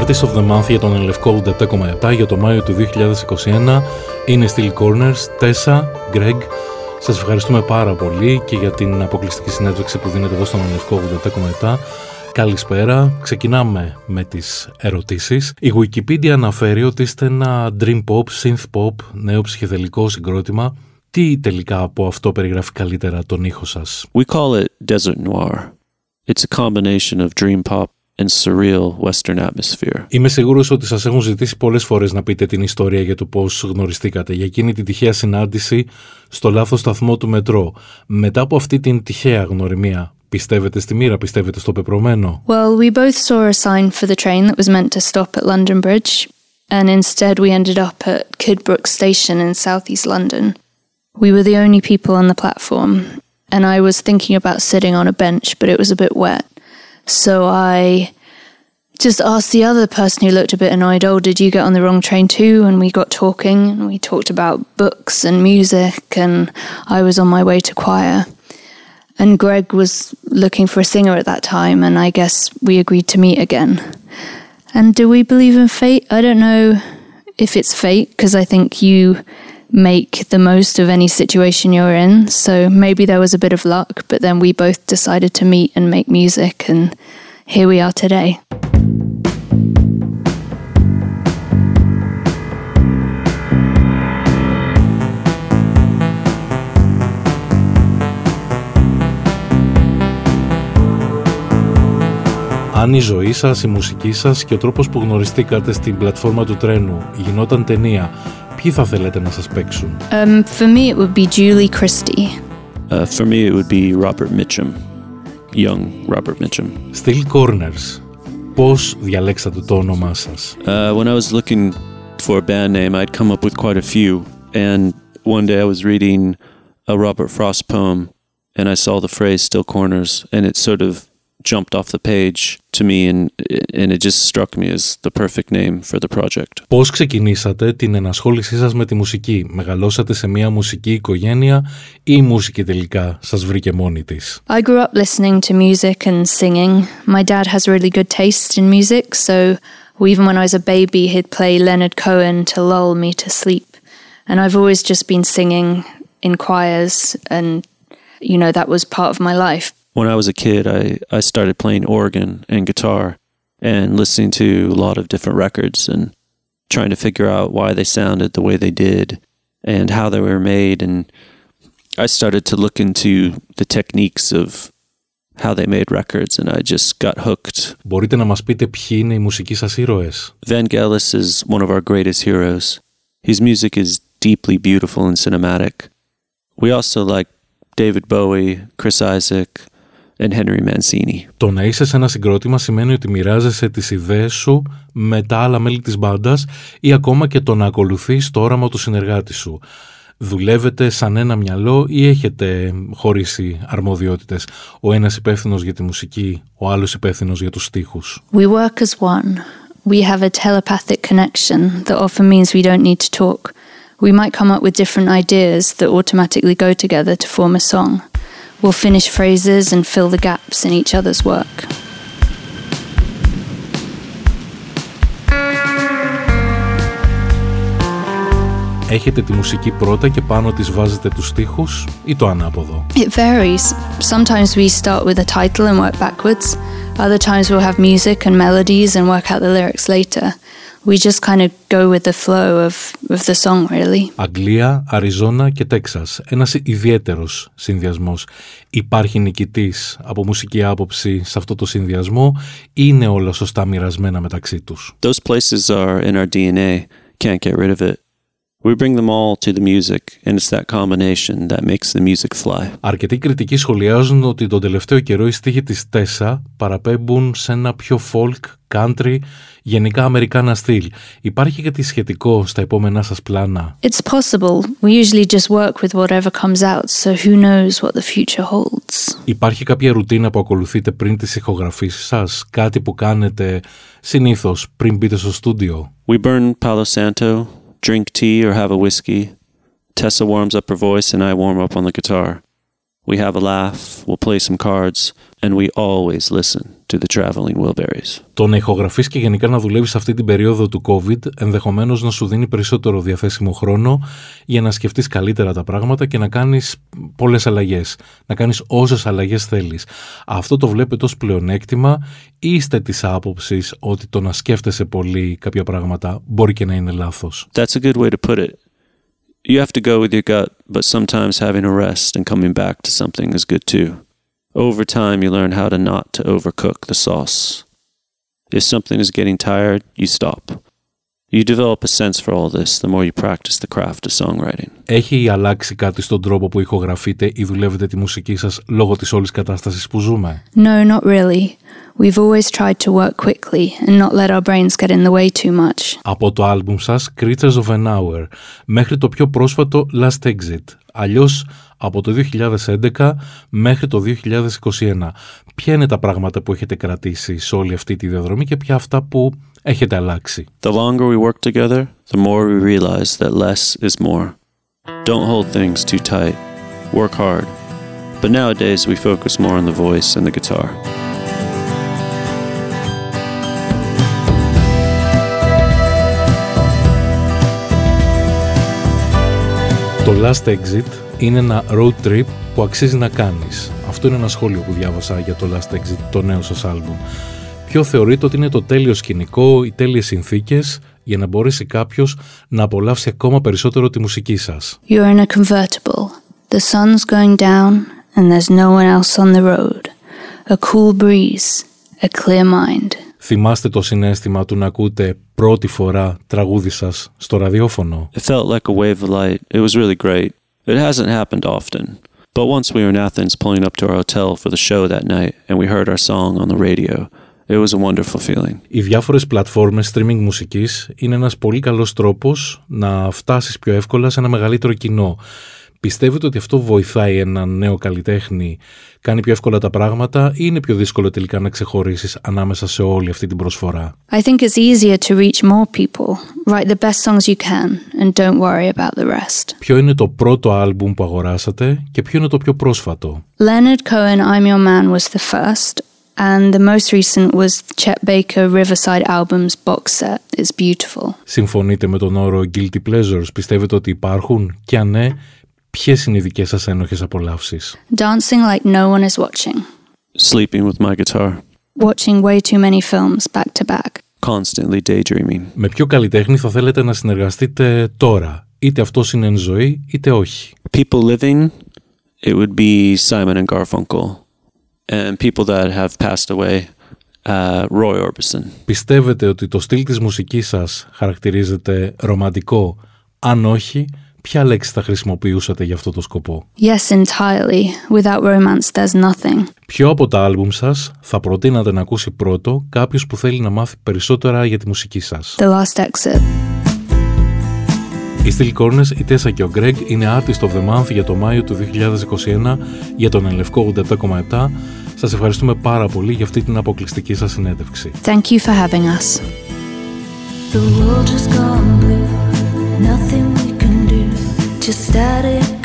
Artist of the Month για τον Ελευκό 87,7 για το Μάιο του 2021 είναι Steel Corners, Tessa, Greg. Σας ευχαριστούμε πάρα πολύ και για την αποκλειστική συνέντευξη που δίνετε εδώ στον Ελευκό 87,7. Καλησπέρα. Ξεκινάμε με τις ερωτήσεις. Η Wikipedia αναφέρει ότι είστε ένα dream pop, synth pop, νέο ψυχεδελικό συγκρότημα. Τι τελικά από αυτό περιγράφει καλύτερα τον ήχο σας; We call it desert noir. It's a combination of dream pop and surreal western atmosphere. Είμαι σίγουρος ότι σας έχουν ζητήσει πολλές φορές να πείτε την ιστορία για το πώς γνωριστήκατε, για εκείνη την τυχαία συνάντηση στο λάθος σταθμό του μετρό. Μετά από αυτή την τυχαία γνωριμία, Πιστεύετε στη μοίρα, πιστεύετε στο πεπρωμένο. Well, we both saw a sign for the train that was meant to stop at London Bridge, and instead we ended up at Kidbrooke Station in southeast London. We were the only people on the platform, and I was thinking about sitting on a bench, but it was a bit wet. So I just asked the other person who looked a bit annoyed, Oh, did you get on the wrong train too? And we got talking, and we talked about books and music, and I was on my way to choir. And Greg was looking for a singer at that time, and I guess we agreed to meet again. And do we believe in fate? I don't know if it's fate, because I think you make the most of any situation you're in. So maybe there was a bit of luck, but then we both decided to meet and make music, and here we are today. Αν η ζωή σας, η μουσική σας και ο τρόπος που γνωριστήκατε στην πλατφόρμα του τρένου γινόταν ταινία, ποιοι θα θέλετε να σας παίξουν? Um, for me, it would be Julie Christie. Uh, for me, it would be Robert Mitchum, young Robert Mitchum. Steel Corners. Πώς διαλέξατε το όνομά σας? Uh, when I was looking for a band name, I'd come up with quite a few. And one day I was reading a Robert Frost poem, and I saw the phrase "still corners," and it sort of jumped off the page to me, and and it just struck me as the perfect name for the project. Πώς ξεκινήσατε την ενασχόλησή σας με τη μουσική? Μεγαλώσατε σε μια μουσική οικογένεια ή η μουσική τελικά σας βρήκε μόνη της? I grew up listening to music and singing. My dad has really good taste in music, so even when I was a baby, he'd play Leonard Cohen to lull me to sleep. And I've always just been singing in choirs, and you know, that was part of my life. When I was a kid, I, I started playing organ and guitar and listening to a lot of different records and trying to figure out why they sounded the way they did and how they were made. And I started to look into the techniques of how they made records, and I just got hooked. Μπορείτε να μας πείτε ποιοι είναι οι μουσικοί σας ήρωες? Vangelis is one of our greatest heroes. His music is deeply beautiful and cinematic. We also like David Bowie, Chris Isaac, and Henry Mancini. Το να είσαι σε ένα συγκρότημα σημαίνει ότι μοιράζεσαι τις ιδέες σου με τα άλλα μέλη της μπάντας ή ακόμα και το να ακολουθείς το όραμα του συνεργάτη σου. Δουλεύετε σαν ένα μυαλό ή έχετε χωρίσει αρμοδιότητες; Ο ένας υπεύθυνος για τη μουσική, ο άλλος υπεύθυνος για τους στίχους. We work as one. We have a telepathic connection that often means we don't need to talk. We might come up with different ideas that automatically go together to form a song. We'll finish phrases and fill the gaps in each other's work. Έχετε τη μουσική πρώτα και πάνω της βάζετε τους στίχους ή το ανάποδο. It varies. Sometimes we start with a title and work backwards. Other times we'll have music and melodies and work out the lyrics later. We just kind of go with the flow of, of the song, really. Αγγλία, Αριζόνα και Τέξας. Ένας ιδιαίτερος συνδυασμός. Υπάρχει νικητής από μουσική άποψη σε αυτό το συνδυασμό ή είναι όλα σωστά μοιρασμένα μεταξύ τους; Those places are in our DNA. Can't get rid of it. We bring them all to the music, and it's that combination that makes the music fly. Αρκετοί κριτικοί σχολιάζουν ότι τον τελευταίο καιρό οι στίχοι της Τέσσα παραπέμπουν σε ένα πιο folk, country, γενικά αμερικάνα στυλ. Υπάρχει κάτι σχετικό στα επόμενά σας πλάνα; It's possible. We usually just work with whatever comes out, so who knows what the future holds. Υπάρχει κάποια ρουτίνα που ακολουθείτε πριν τις ηχογραφήσεις σας, κάτι που κάνετε συνήθως πριν μπείτε στο στούντιο; We burn Palo Santo, drink tea or have a whiskey. Tessa warms up her voice, and I warm up on the guitar. We have a laugh, we'll play some cards, and we always listen to the Traveling Wilburys. Το να ηχογραφείς και γενικά να δουλεύεις αυτή την περίοδο του COVID ενδεχομένως να σου δίνει περισσότερο διαθέσιμο χρόνο για να σκεφτείς καλύτερα τα πράγματα και να κάνεις πολλές αλλαγές. Να κάνεις όσες αλλαγές θέλεις. Αυτό το βλέπετε ως πλεονέκτημα ή είστε της άποψης ότι το να σκέφτεσαι πολύ κάποια πράγματα μπορεί και να είναι λάθος; That's a good way to put it. You have to go with your gut, but sometimes having a rest and coming back to something is good too. Over time, you learn how to not to overcook the sauce. If something is getting tired, you stop. You develop a sense for all this the more you practice the craft of songwriting. Έχει αλλάξει κάτι στον τρόπο που ηχογραφείτε ή δουλεύετε τη μουσική σας λόγω της όλης κατάστασης που ζούμε. No, not really. We've always tried to work quickly and not let our brains get in the way too much. Από το άλμπουμ σας Creatures of an Hour μέχρι το πιο πρόσφατο Last Exit, αλλιώς από το 2011 μέχρι το 2021. Ποια είναι τα πράγματα που έχετε κρατήσει σε όλη αυτή τη διαδρομή και ποια αυτά που έχετε αλλάξει. The longer we work together, the more we realize that less is more. Don't hold things too tight. Work hard. But nowadays we focus more on the voice and the guitar. Το Last Exit είναι ένα road trip που αξίζει να κάνεις. Αυτό είναι ένα σχόλιο που διάβασα για το Last Exit, το νέο σας άλμπουμ. Ποιο θεωρείτε ότι είναι το τέλειο σκηνικό, οι τέλειες συνθήκες για να μπορέσει κάποιος να απολαύσει ακόμα περισσότερο τη μουσική σας. You're in a convertible. The sun's going down and there's no one else on the road. A cool breeze, a clear mind. Θυμάστε το συνέστημα του να ακούτε πρώτη φορά τραγούδι σας στο ραδιόφωνο. It felt like a wave of light. It was really great. It hasn't happened often. But once we were in Athens pulling up to our hotel for the show that night and we heard our song on the radio, it was a wonderful feeling. Οι διάφορες πλατφόρμες streaming μουσικής είναι ένας πολύ καλός τρόπος να φτάσεις πιο εύκολα σε ένα μεγαλύτερο κοινό. Πιστεύετε ότι αυτό βοηθάει έναν νέο καλλιτέχνη, κάνει πιο εύκολα τα πράγματα ή είναι πιο δύσκολο τελικά να ξεχωρίσεις ανάμεσα σε όλη αυτή την προσφορά; I think it's easier to reach more people. Write the best songs you can and don't worry about the rest. Ποιο είναι το πρώτο άλμπουμ που αγοράσατε και ποιο είναι το πιο πρόσφατο; Leonard Cohen, I'm Your Man was the first, and the most recent was Chet Baker Riverside Albums box set. It's beautiful. Συμφωνείτε με τον όρο Guilty Pleasures, πιστεύετε ότι υπάρχουν; Και αν ναι, ποιες είναι οι δικές σας ένοχες απολαύσεις. Dancing like no one is watching. Sleeping with my guitar. Watching way too many films back to back. Constantly daydreaming. Με ποιο καλλιτέχνη θα θέλετε να συνεργαστείτε τώρα, είτε αυτό είναι εν ζωή είτε όχι. People living, it would be Simon and Garfunkel. And people that have passed away, uh, Roy Orbison. Πιστεύετε ότι το στυλ της μουσικής σας χαρακτηρίζεται ρομαντικό, αν όχι, ποια λέξη θα χρησιμοποιούσατε για αυτό το σκοπό; Yes, entirely. Without romance, there's nothing. Ποιο από τα άλμπουμ σας θα προτείνατε να ακούσει πρώτο κάποιος που θέλει να μάθει περισσότερα για τη μουσική σας; The last exit. Οι Steel Corners, η Τέσσα και ο Greg είναι artist of the month για το Μάιο του 2021 για τον Ελευκό 87,7. Σας ευχαριστούμε πάρα πολύ για αυτή την αποκλειστική σας συνέντευξη. Thank you for having us. The world has gone blue, nothing we can do, just started.